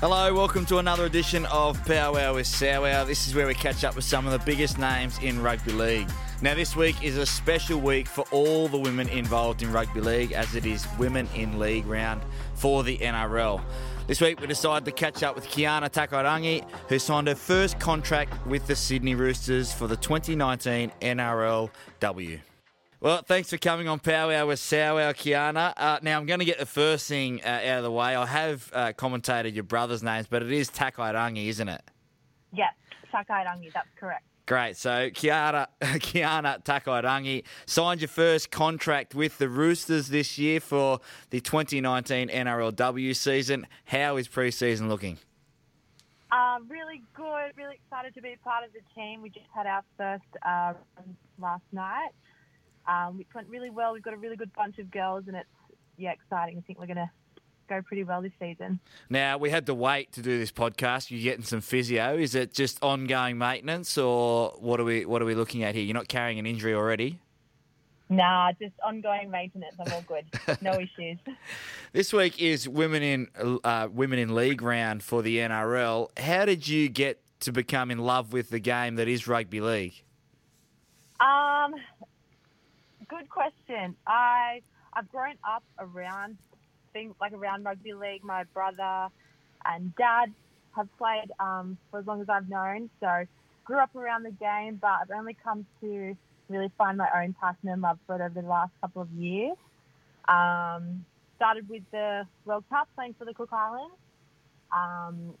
Hello, welcome to another edition of Powwow with Sowwow. This is where we catch up with some of the biggest names in rugby league. Now, this week is a special week for all the women involved in rugby league as it is Women in League round for the NRL. This week we decided to catch up with Kiana Takairangi, who signed her first contract with the Sydney Roosters for the 2019 NRLW. Well, thanks for coming on Powwow with Sowwow, Kiana. Uh, now, I'm going to get the first thing uh, out of the way. I have uh, commentated your brother's names, but it is Takairangi, isn't it? Yeah, Takairangi, that's correct. Great. So, Kiana, Kiana Takairangi signed your first contract with the Roosters this year for the 2019 NRLW season. How is preseason looking? Uh, really good, really excited to be part of the team. We just had our first uh, last night. Um, which went really well. We've got a really good bunch of girls, and it's yeah exciting. I think we're going to go pretty well this season. Now we had to wait to do this podcast. You're getting some physio. Is it just ongoing maintenance, or what are we what are we looking at here? You're not carrying an injury already. Nah, just ongoing maintenance. I'm all good. No issues. This week is women in uh, women in league round for the NRL. How did you get to become in love with the game that is rugby league? Um, good question. I I've grown up around things like around rugby league. My brother and dad have played um, for as long as I've known, so grew up around the game. But I've only come to really find my own passion and love for it over the last couple of years. Um, started with the World Cup, playing for the Cook Islands, um,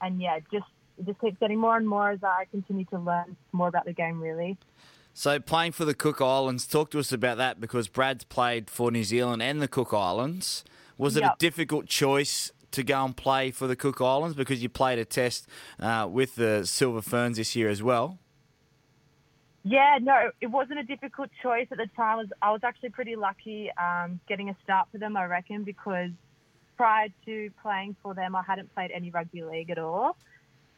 and yeah, just just keeps getting more and more as I continue to learn more about the game. Really. So playing for the Cook Islands, talk to us about that because Brad's played for New Zealand and the Cook Islands. Was it Yep. a difficult choice to go and play for the Cook Islands because you played a test uh, with the Silver Ferns this year as well? Yeah, no, it wasn't a difficult choice at the time. I was, I was actually pretty lucky um, getting a start for them, I reckon, because prior to playing for them, I hadn't played any rugby league at all.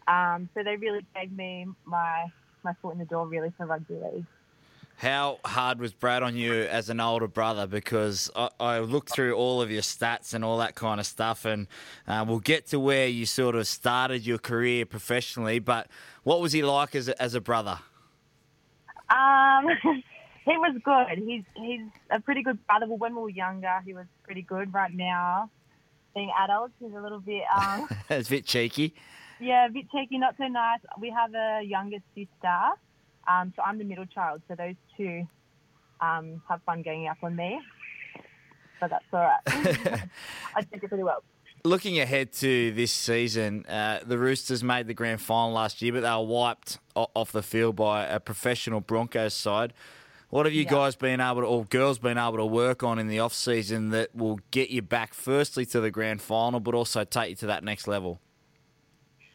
Um, so they really gave me my my foot in the door, really, for rugby league. How hard was Brad on you as an older brother? Because I, I looked through all of your stats and all that kind of stuff, and uh, we'll get to where you sort of started your career professionally. But what was he like as a, as a brother? Um, he was good. He's he's a pretty good brother. Well, when we were younger, he was pretty good. Right now, being adults, he's a little bit um, it's a bit cheeky. Yeah, a bit cheeky, not so nice. We have a younger sister, um, so I'm the middle child. So those two um, have fun ganging up on me, but that's all right. I take it pretty well. Looking ahead to this season, uh, the Roosters made the grand final last year, but they were wiped off the field by a professional Broncos side. What have you Yeah. guys been able to, or girls been able to work on in the off season that will get you back, firstly to the grand final, but also take you to that next level?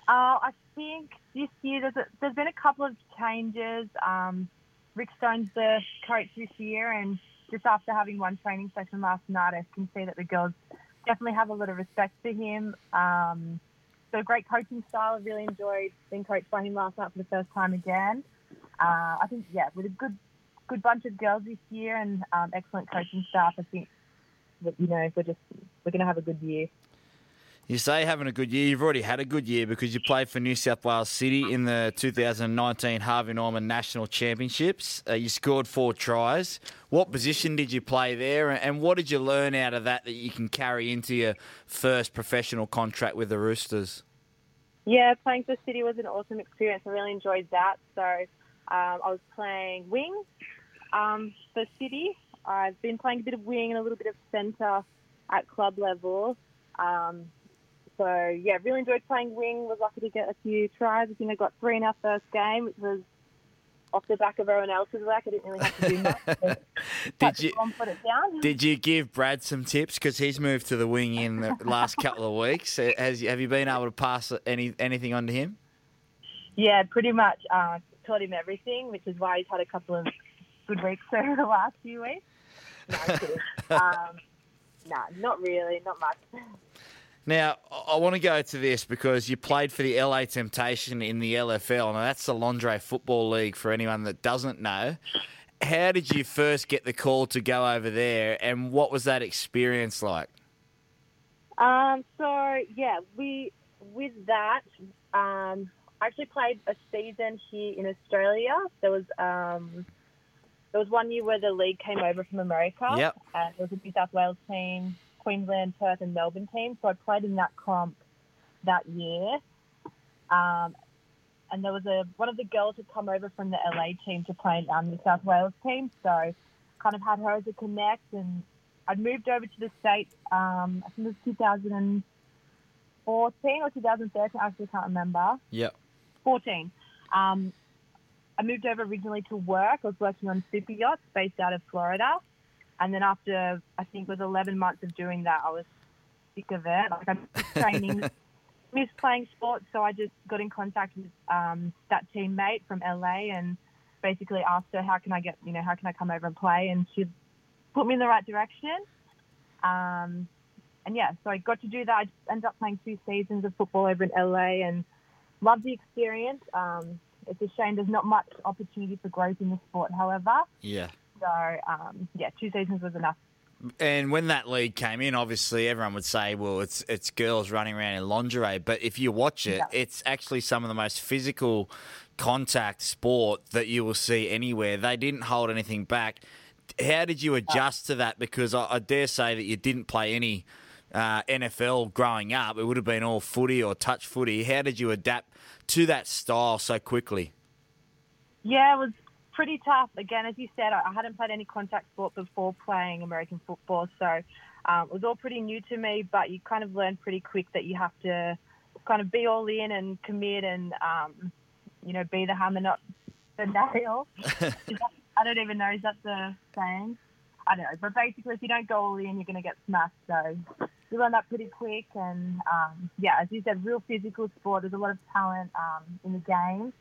Uh, I think this year there's, a, there's been a couple of changes. Um, Rick Stone's the coach this year, and just after having one training session last night, I can see that the girls definitely have a lot of respect for him. Um, a great coaching style. I really enjoyed being coached by him last night for the first time again. Uh, I think, yeah, with a good good bunch of girls this year and um, excellent coaching staff, I think that you know we're just we're going to have a good year. You say having a good year. You've already had a good year because you played for New South Wales City in the 2019 Harvey Norman National Championships. Uh, you scored four tries. What position did you play there, and what did you learn out of that that you can carry into your first professional contract with the Roosters? Yeah, playing for City was an awesome experience. I really enjoyed that. So um, I was playing wing um, for City. I've been playing a bit of wing and a little bit of centre at club level. Um, so yeah, really enjoyed playing wing. Was lucky to get a few tries. I think I got three in our first game, which was off the back of everyone else's work. I didn't really have to do much. Did you One put it down. did you give Brad some tips because he's moved to the wing in the last couple of weeks? Uh, Has have you been able to pass any anything on to him? Yeah, pretty much. Uh, taught him everything, which is why he's had a couple of good weeks over the last few weeks. No, um, nah, not really, not much. Now, I want to go to this because you played for the LA Temptation in the LFL. Now, that's the Lingerie Football League for anyone that doesn't know. How did you first get the call to go over there, and what was that experience like? Um, so yeah, we with that, um, I actually played a season here in Australia. There was um, there was one year where the league came over from America. Yep. And there was a New South Wales team, Queensland, Perth, and Melbourne team. So I played in that comp that year. Um, and there was a one of the girls had come over from the LA team to play in our New South Wales team. So kind of had her as a connect, and I'd moved over to the states. Um, I think it was 2014 or 2013. I actually can't remember. Yep. 14. Um, I moved over originally to work. I was working on super yachts based out of Florida. And then after, I think it was 11 months of doing that, I was sick of it. Like, I missed training, missed playing sports. So I just got in contact with um, that teammate from LA and basically asked her, how can I get, you know, how can I come over and play? And she put me in the right direction. Um, and yeah, so I got to do that. I ended up playing two seasons of football over in LA and loved the experience. Um, it's a shame there's not much opportunity for growth in the sport, however. Yeah. So, um, yeah, two seasons was enough. And when that league came in, obviously everyone would say, "Well, it's it's girls running around in lingerie." But if you watch it, Yeah. it's actually some of the most physical contact sport that you will see anywhere. They didn't hold anything back. How did you adjust to that? Because I, I dare say that you didn't play any uh, NFL growing up. It would have been all footy or touch footy. How did you adapt to that style so quickly? Yeah, it was pretty tough. Again, as you said, I I hadn't played any contact sport before playing American football, so um, it was all pretty new to me. But you kind of learn pretty quick that you have to kind of be all in and commit and um, you know be the hammer, not the nail. I don't even know. Is that the saying? I don't know. But basically, if you don't go all in, you're going to get smashed. So you learn that pretty quick. And um, yeah, as you said, real physical sport. There's a lot of talent um, in the game.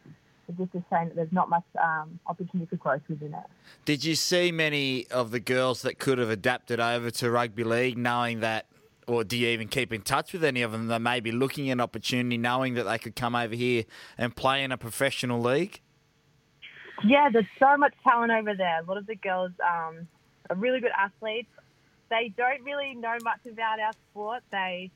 It's just a shame that there's not much um, opportunity for growth within it. Did you see many of the girls that could have adapted over to rugby league, knowing that, or do you even keep in touch with any of them that may be looking at an opportunity, knowing that they could come over here and play in a professional league? Yeah, there's so much talent over there. A lot of the girls um, are really good athletes. They don't really know much about our sport. They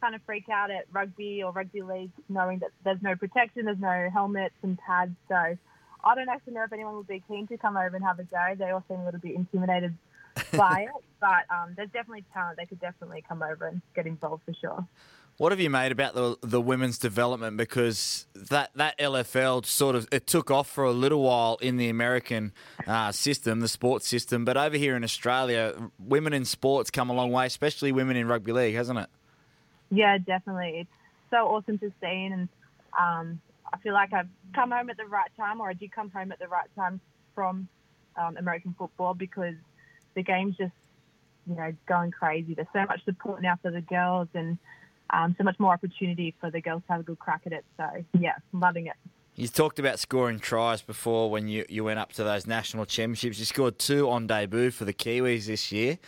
kind of freak out at rugby or rugby league, knowing that there's no protection, there's no helmets and pads. So I don't actually know if anyone would be keen to come over and have a go. They all seem a little bit intimidated by it, but um, there's definitely talent. They could definitely come over and get involved for sure. What have you made about the the women's development? Because that, that LFL sort of it took off for a little while in the American uh, system, the sports system, but over here in Australia, women in sports come a long way, especially women in rugby league, hasn't it? Yeah, definitely. It's so awesome to see, and um, I feel like I've come home at the right time, or I did come home at the right time from um, American football because the game's just, you know, going crazy. There's so much support now for the girls, and um, so much more opportunity for the girls to have a good crack at it. So yeah, loving it. You talked about scoring tries before when you, you went up to those national championships. You scored two on debut for the Kiwis this year.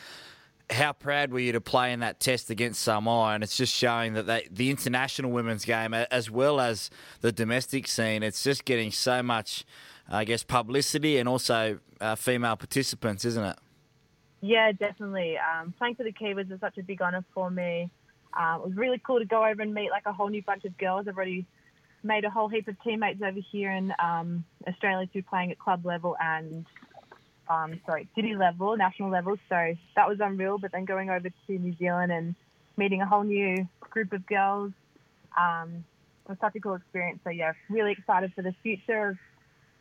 How proud were you to play in that test against Samoa? And it's just showing that they, the international women's game, as well as the domestic scene, it's just getting so much, I guess, publicity and also uh, female participants, isn't it? Yeah, definitely. Um, playing for the Kiwis was such a big honour for me. Um, it was really cool to go over and meet like a whole new bunch of girls. I've already made a whole heap of teammates over here in um, Australia through playing at club level and um, sorry, city level, national level. So that was unreal. But then going over to New Zealand and meeting a whole new group of girls um, was such a cool experience. So yeah, really excited for the future of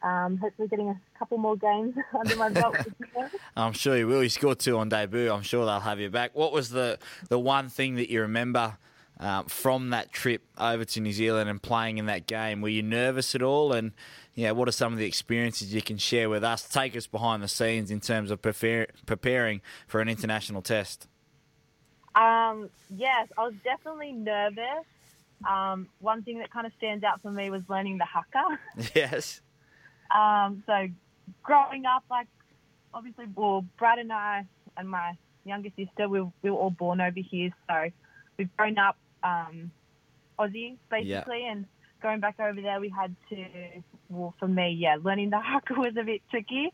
um, hopefully getting a couple more games under my belt. I'm sure you will. You scored two on debut. I'm sure they'll have you back. What was the, the one thing that you remember um, from that trip over to New Zealand and playing in that game? Were you nervous at all? And yeah, what are some of the experiences you can share with us? Take us behind the scenes in terms of prepare, preparing for an international test. Um, yes, I was definitely nervous. Um, one thing that kind of stands out for me was learning the haka. Yes. Um, so growing up, like obviously, well, Brad and I and my younger sister, we, we were all born over here, so we've grown up um, Aussie basically, and going back over there, we had to. Well, for me, yeah, learning the haka was a bit tricky.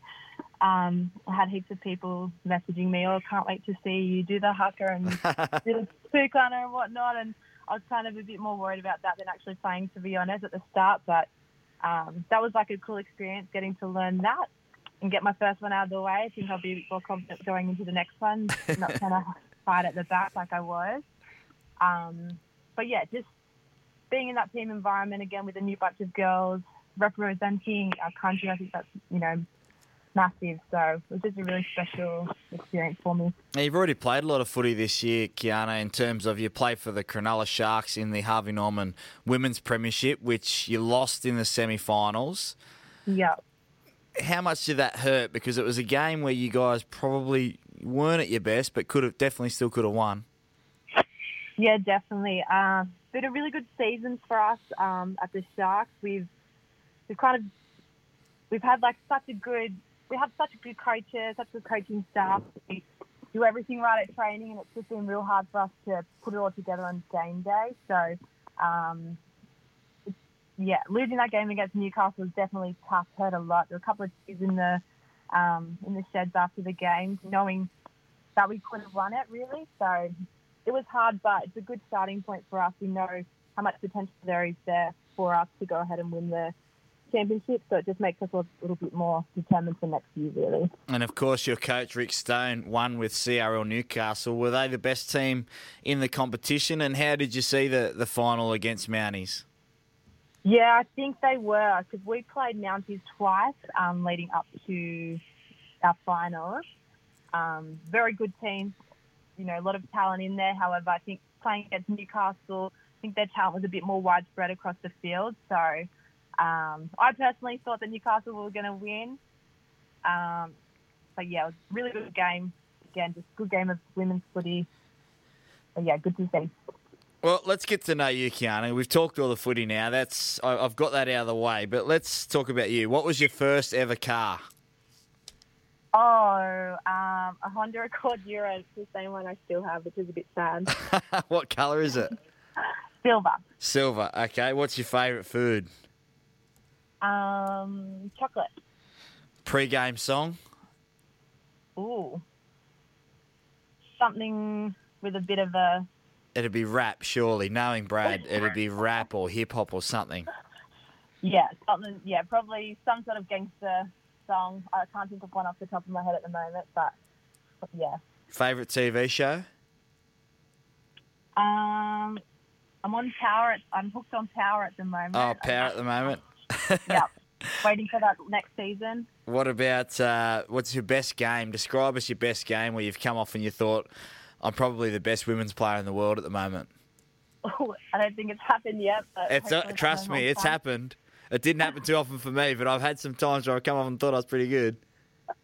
Um, I had heaps of people messaging me, "Oh, can't wait to see you do the haka and do the spookliner and whatnot." And I was kind of a bit more worried about that than actually playing, to be honest, at the start. But um, that was like a cool experience getting to learn that and get my first one out of the way. I think I'll be a bit more confident going into the next one, not trying to fight at the back like I was. Um, but yeah, just being in that team environment again with a new bunch of girls representing our country, I think that's you know massive. So it was just a really special experience for me. Now, you've already played a lot of footy this year, Kiana, in terms of you played for the Cronulla Sharks in the Harvey Norman Women's Premiership, which you lost in the semi-finals. Yeah. How much did that hurt? Because it was a game where you guys probably weren't at your best, but could have definitely still could have won. Yeah, definitely. Uh, been a really good season for us um, at the Sharks. We've we've kind of we've had like such a good we have such a good coaches, such a good coaching staff. We do everything right at training, and it's just been real hard for us to put it all together on game day. So, um, yeah, losing that game against Newcastle was definitely tough. Hurt a lot. There were a couple of tears in the um, in the sheds after the game, knowing that we couldn't won it really. So it was hard, but it's a good starting point for us. We know how much potential there is there for us to go ahead and win the championship. So it just makes us a little bit more determined for next year, really. And of course, your coach Rick Stone won with CRL Newcastle. Were they the best team in the competition? And how did you see the, the final against Mounties? Yeah, I think they were because we played Mounties twice um, leading up to our finals. Um, very good team, you know, a lot of talent in there. However, I think playing against Newcastle, I think their talent was a bit more widespread across the field. So um, I personally thought that Newcastle were going to win. Um, but yeah, it was a really good game. Again, just good game of women's footy. But yeah, good to see. Well, let's get to know you. We've talked all the footy now. That's I've got that out of the way. But let's talk about you. What was your first ever car? Oh, um, a Honda Accord Euro. It's the same one I still have, which is a bit sad. what colour is it? Silver. Silver. Okay. What's your favourite food? Um, chocolate. Pre-game song? Ooh. Something with a bit of a. It'd be rap, surely. Knowing Brad, it'd be rap or hip hop or something. Yeah, something. Yeah, probably some sort of gangster song. I can't think of one off the top of my head at the moment, but, but yeah. Favourite TV show? Um, I'm on Power. At, I'm hooked on Power at the moment. Oh, Power at the moment. yeah, waiting for that next season. What about uh, what's your best game? Describe us your best game where you've come off and you thought, I'm probably the best women's player in the world at the moment. Oh, I don't think it's happened yet. But It's uh, hopefully trust me, it's happened. It didn't happen too often for me, but I've had some times where I come up and thought I was pretty good.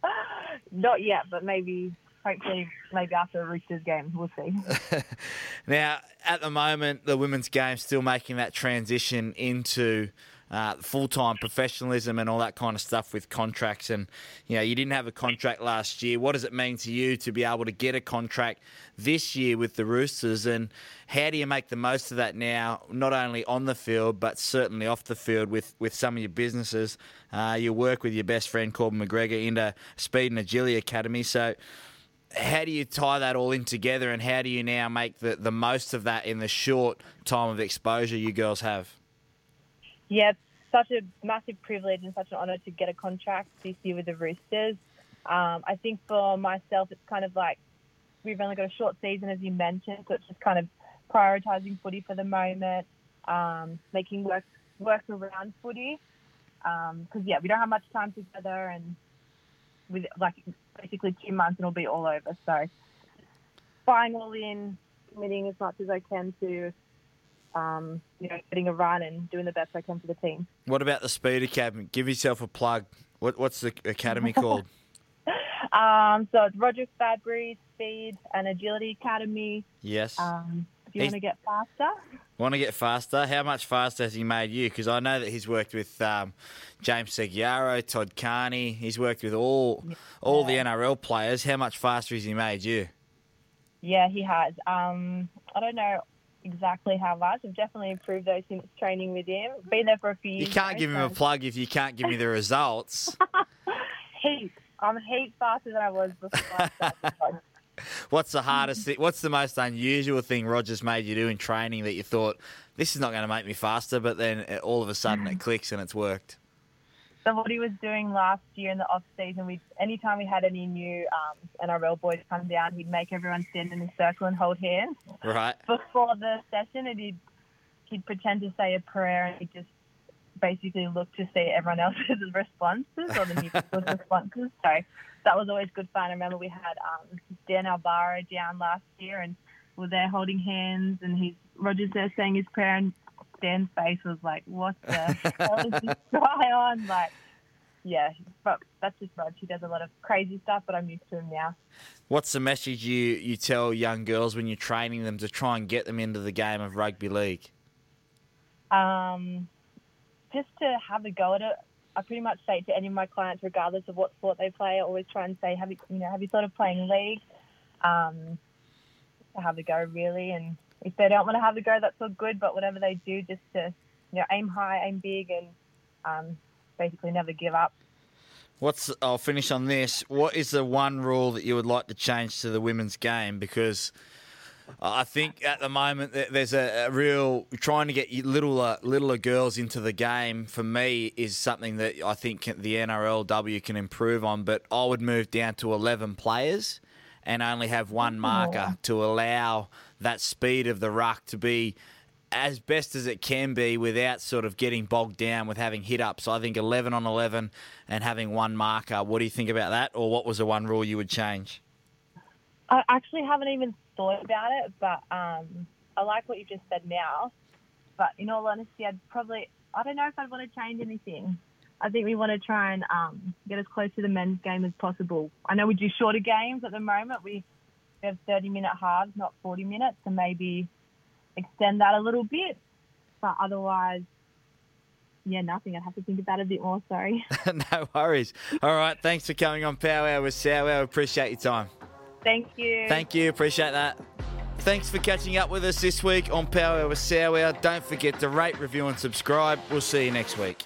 Not yet, but maybe, hopefully, maybe after a Roosters game, we'll see. Now, at the moment, the women's game's still making that transition into uh, full time professionalism and all that kind of stuff with contracts. And you know, you didn't have a contract last year. What does it mean to you to be able to get a contract this year with the Roosters? And how do you make the most of that now, not only on the field but certainly off the field with with some of your businesses? Uh, you work with your best friend Corbin McGregor into Speed and Agility Academy, so how do you tie that all in together and how do you now make the, the most of that in the short time of exposure you girls have? Yeah, such a massive privilege and such an honour to get a contract this year with the Roosters. Um, I think for myself, it's kind of like we've only got a short season, as you mentioned, so it's just kind of prioritising footy for the moment, um, making work work around footy. Because yeah, we don't have much time together, and with like basically two months, and it'll be all over. So buying all in, committing as much as I can to um, you know, getting a run and doing the best I can for the team. What about the Speed Academy? Give yourself a plug. What, what's the academy called? Um, so it's Roger Fabbri Speed and Agility Academy. yes. Um, if you He's- want to get faster, Want to get faster? How much faster has he made you? Because I know that he's worked with um, James Segeyaro, Todd Carney. He's worked with all all the NRL players. How much faster has he made you? yeah, he has. Um, I don't know exactly how much. I've definitely improved those since training with him. Been there for a few years. You can't give him a plug if you can't give me the results. heaps. I'm heaps faster than I was before. What's the hardest thing? What's the most unusual thing Rogers made you do in training that you thought this is not going to make me faster, but then all of a sudden it clicks and it's worked? So what he was doing last year in the off season, we anytime we had any new um, NRL boys come down, he'd make everyone stand in a circle and hold hands Right. before the session, and he'd he'd pretend to say a prayer, and he'd just basically look to see everyone else's responses or the new people's responses. So that was always good fun. I remember we had um, Dan Alvaro down last year, and we were there holding hands, and he's Rogers there saying his prayer, and Dan's face was like, "What the hell is this guy on?" Like, yeah, but that's just Rog. He does a lot of crazy stuff, but I'm used to him now. What's the message you, you tell young girls when you're training them to try and get them into the game of rugby league? Um, just to have a go at it. I pretty much say to any of my clients, regardless of what sport they play. I always try and say, "Have you, you know, have you thought of playing league?" Um, to have a go, really. And if they don't want to have a go, that's all good. But whatever they do, just to you know, aim high, aim big, and um, basically never give up. What's I'll finish on this. What is the one rule that you would like to change to the women's game? Because I think at the moment there's a, a real trying to get littler littler girls into the game. For me, is something that I think the NRLW can improve on. But I would move down to eleven players and only have one marker to allow that speed of the ruck to be as best as it can be without sort of getting bogged down with having hit ups. I think 11 on 11 and having one marker. What do you think about that? Or what was the one rule you would change? I actually haven't even thought about it, but um, I like what you've just said now. But in all honesty, I'd probably, I don't know if I'd want to change anything. I think we want to try and um, get as close to the men's game as possible. I know we do shorter games at the moment. We have 30 minute halves, not 40 minutes, and maybe extend that a little bit. But otherwise, yeah, nothing. I'd have to think about it a bit more. Sorry. no worries. All right. Thanks for coming on Power Hour with Sour. Hour. Appreciate your time. Thank you. Thank you. Appreciate that. Thanks for catching up with us this week on Power Hour with Sour. Hour. Don't forget to rate, review, and subscribe. We'll see you next week.